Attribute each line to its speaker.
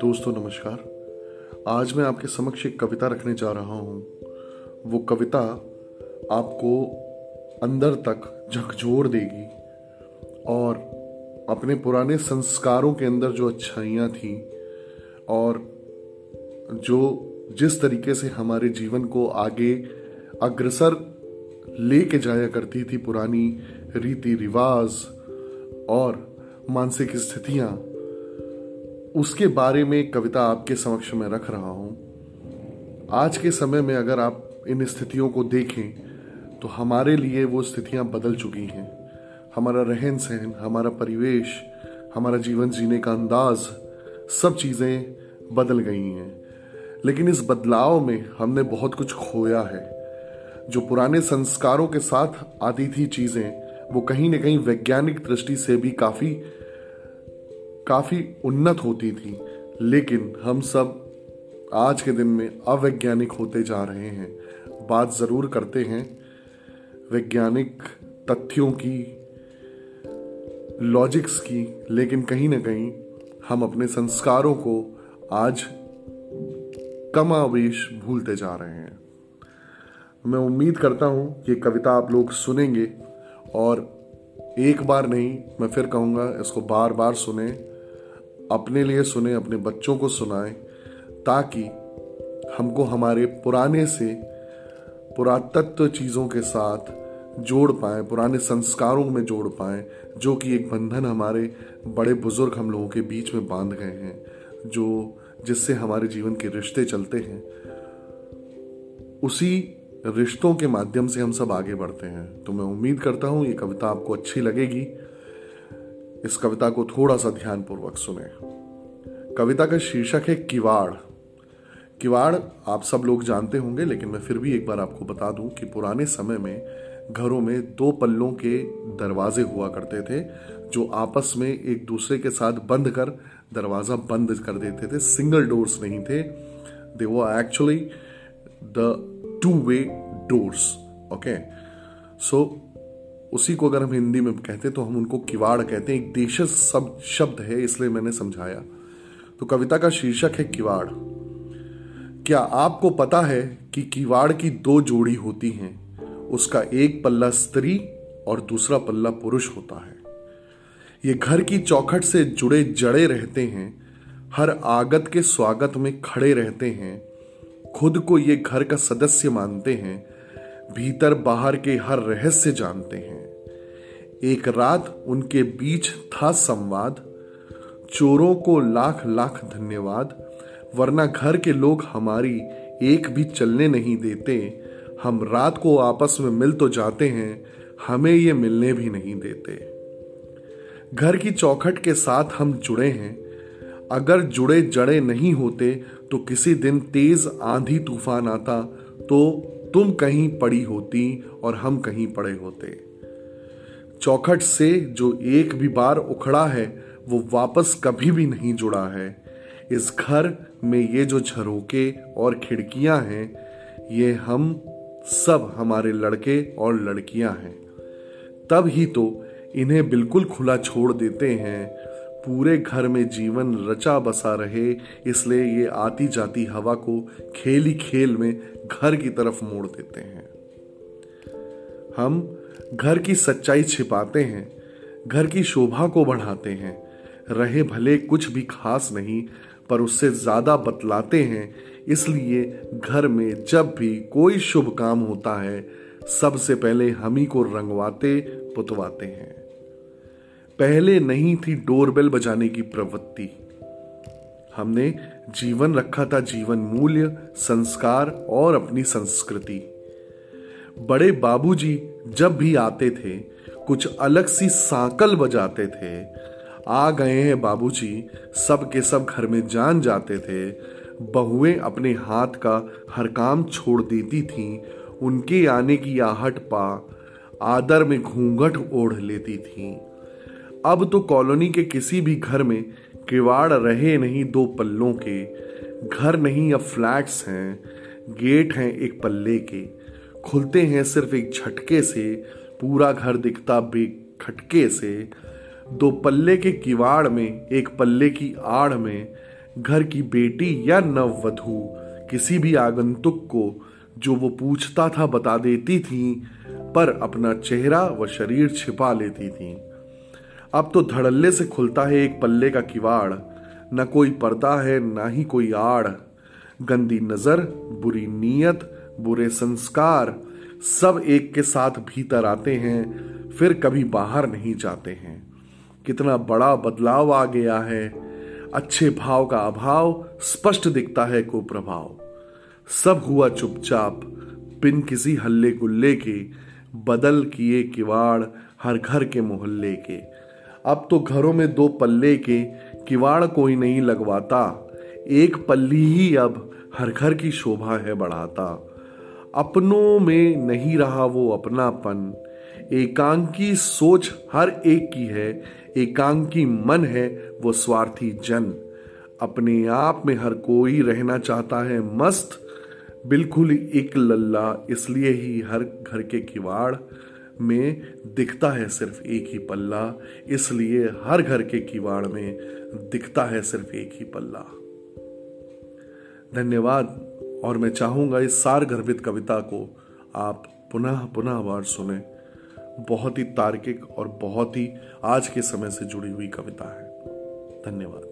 Speaker 1: दोस्तों, नमस्कार। आज मैं आपके समक्ष एक कविता रखने जा रहा हूँ। वो कविता आपको अंदर तक झकझोर देगी और अपने पुराने संस्कारों के अंदर जो अच्छाइयाँ थी और जो जिस तरीके से हमारे जीवन को आगे अग्रसर लेके जाया करती थी पुरानी रीति रिवाज और मानसिक स्थितियाँ, उसके बारे में कविता आपके समक्ष में रख रहा हूँ। आज के समय में अगर आप इन स्थितियों को देखें तो हमारे लिए वो स्थितियाँ बदल चुकी हैं। हमारा रहन सहन, हमारा परिवेश, हमारा जीवन जीने का अंदाज, सब चीज़ें बदल गई हैं। लेकिन इस बदलाव में हमने बहुत कुछ खोया है। जो पुराने संस्कारों के साथ आती थी चीज़ें वो कहीं ना कहीं वैज्ञानिक दृष्टि से भी काफ़ी काफ़ी उन्नत होती थी। लेकिन हम सब आज के दिन में अवैज्ञानिक होते जा रहे हैं। बात ज़रूर करते हैं वैज्ञानिक तथ्यों की, लॉजिक्स की, लेकिन कहीं ना कहीं हम अपने संस्कारों को आज कमावेश भूलते जा रहे हैं। मैं उम्मीद करता हूँ कि कविता आप लोग सुनेंगे। और एक बार नहीं, मैं फिर कहूँगा इसको बार बार सुने, अपने लिए सुने, अपने बच्चों को सुनाए, ताकि हमको हमारे पुराने से पुरातत्व चीज़ों के साथ जोड़ पाए, पुराने संस्कारों में जोड़ पाए, जो कि एक बंधन हमारे बड़े बुज़ुर्ग हम लोगों के बीच में बाँध गए हैं, जो जिससे हमारे जीवन के रिश्ते चलते हैं। उसी रिश्तों के माध्यम से हम सब आगे बढ़ते हैं। तो मैं उम्मीद करता हूँ ये कविता आपको अच्छी लगेगी। इस कविता को थोड़ा सा ध्यानपूर्वक सुने। कविता का शीर्षक है किवाड़। किवाड़ आप सब लोग जानते होंगे, लेकिन मैं फिर भी एक बार आपको बता दूँ कि पुराने समय में घरों में दो पल्लों के दरवाजे हुआ करते थे, जो आपस में एक दूसरे के साथ बंद कर दरवाज़ा बंद कर देते थे। सिंगल डोर्स नहीं थे। दे वो actually the two way doors okay so उसी को अगर हम हिंदी में कहते तो हम उनको किवाड़ कहते हैं। एक देश सब, शब्द है, इसलिए मैंने समझाया। तो कविता का शीर्षक है किवाड़। क्या आपको पता है कि किवाड़ की दो जोड़ी होती हैं? उसका एक पल्ला स्त्री और दूसरा पल्ला पुरुष होता है। ये घर की चौखट से जुड़े जड़े रहते हैं, हर आगत के स्वागत में खड़े रहते हैं खुद को ये घर का सदस्य मानते हैं, भीतर बाहर के हर रहस्य जानते हैं। एक रात उनके बीच था संवाद, चोरों को लाख लाख धन्यवाद, वरना घर के लोग हमारी एक भी चलने नहीं देते। हम रात को आपस में मिल तो जाते हैं, हमें ये मिलने भी नहीं देते। घर की चौखट के साथ हम जुड़े हैं अगर जुड़े जड़े नहीं होते तो किसी दिन तेज आंधी तूफ़ान आता तो तुम कहीं पड़ी होती और हम कहीं पड़े होते। चौखट से जो एक भी बार उखड़ा है, वो वापस कभी भी नहीं जुड़ा है। इस घर में ये जो झरोके और खिड़कियाँ हैं, ये हम सब हमारे लड़के और लड़कियाँ हैं। तब ही तो इन्हें बिल्कुल खुला छोड़ देते हैं पूरे घर में जीवन रचा बसा रहे, इसलिए ये आती जाती हवा को खेली खेल में घर की तरफ़ मोड़ देते हैं। हम घर की सच्चाई छिपाते हैं, घर की शोभा को बढ़ाते हैं। रहे भले कुछ भी खास नहीं, पर उससे ज़्यादा बतलाते हैं, इसलिए घर में जब भी कोई शुभ काम होता है, सबसे पहले हम ही को रंगवाते, पुतवाते हैं। पहले नहीं थी डोरबेल बजाने की प्रवृत्ति। हमने जीवन रखा था जीवन मूल्य, संस्कार और अपनी संस्कृति। बड़े बाबूजी जब भी आते थे, कुछ अलग सी सांकल बजाते थे। आ गए हैं बाबूजी, सब के सब घर में जान जाते थे। बहुएँ अपने हाथ का हर काम छोड़ देती थीं, उनके आने की आहट पा, आदर में घूंघट ओढ़ लेती थीं। अब तो कॉलोनी के किसी भी घर में किवाड़ रहे नहीं दो पल्लों के। घर नहीं, अब फ्लैट्स हैं, गेट हैं एक पल्ले के। खुलते हैं सिर्फ़ एक झटके से, पूरा घर दिखता बे खटके से। दो पल्ले के किवाड़ में, एक पल्ले की आड़ में, घर की बेटी या नववधु, किसी भी आगंतुक को जो वो पूछता था बता देती थी, पर अपना चेहरा व शरीर छिपा लेती थी। अब तो धड़ल्ले से खुलता है एक पल्ले का किवाड़। न कोई पर्दा है, ना ही कोई आड़। गंदी नज़र, बुरी नीयत, बुरे संस्कार, सब एक के साथ भीतर आते हैं, फिर कभी बाहर नहीं जाते हैं। कितना बड़ा बदलाव आ गया है। अच्छे भाव का अभाव स्पष्ट दिखता है कुप्रभाव। सब हुआ चुपचाप, बिन किसी हल्ले गुल्ले के, बदल किए किवाड़ हर घर के मोहल्ले के। अब तो घरों में दो पल्ले के किवाड़ कोई नहीं लगवाता। एक पल्ली ही अब हर घर की शोभा है बढ़ाता। अपनों में नहीं रहा वो अपनापन। एकांकी सोच हर एक की है। एकांकी मन है वो स्वार्थी जन। अपने आप में हर कोई रहना चाहता है मस्त। बिल्कुल एक लल्ला इसलिए ही हर घर के किवाड़ में दिखता है सिर्फ़ एक ही पल्ला, इसलिए हर घर के किवाड़ में दिखता है सिर्फ़ एक ही पल्ला। धन्यवाद, और मैं चाहूँगा इस सार गर्भित कविता को आप पुनः पुनः बार सुने। बहुत ही तार्किक और बहुत ही आज के समय से जुड़ी हुई कविता है। धन्यवाद।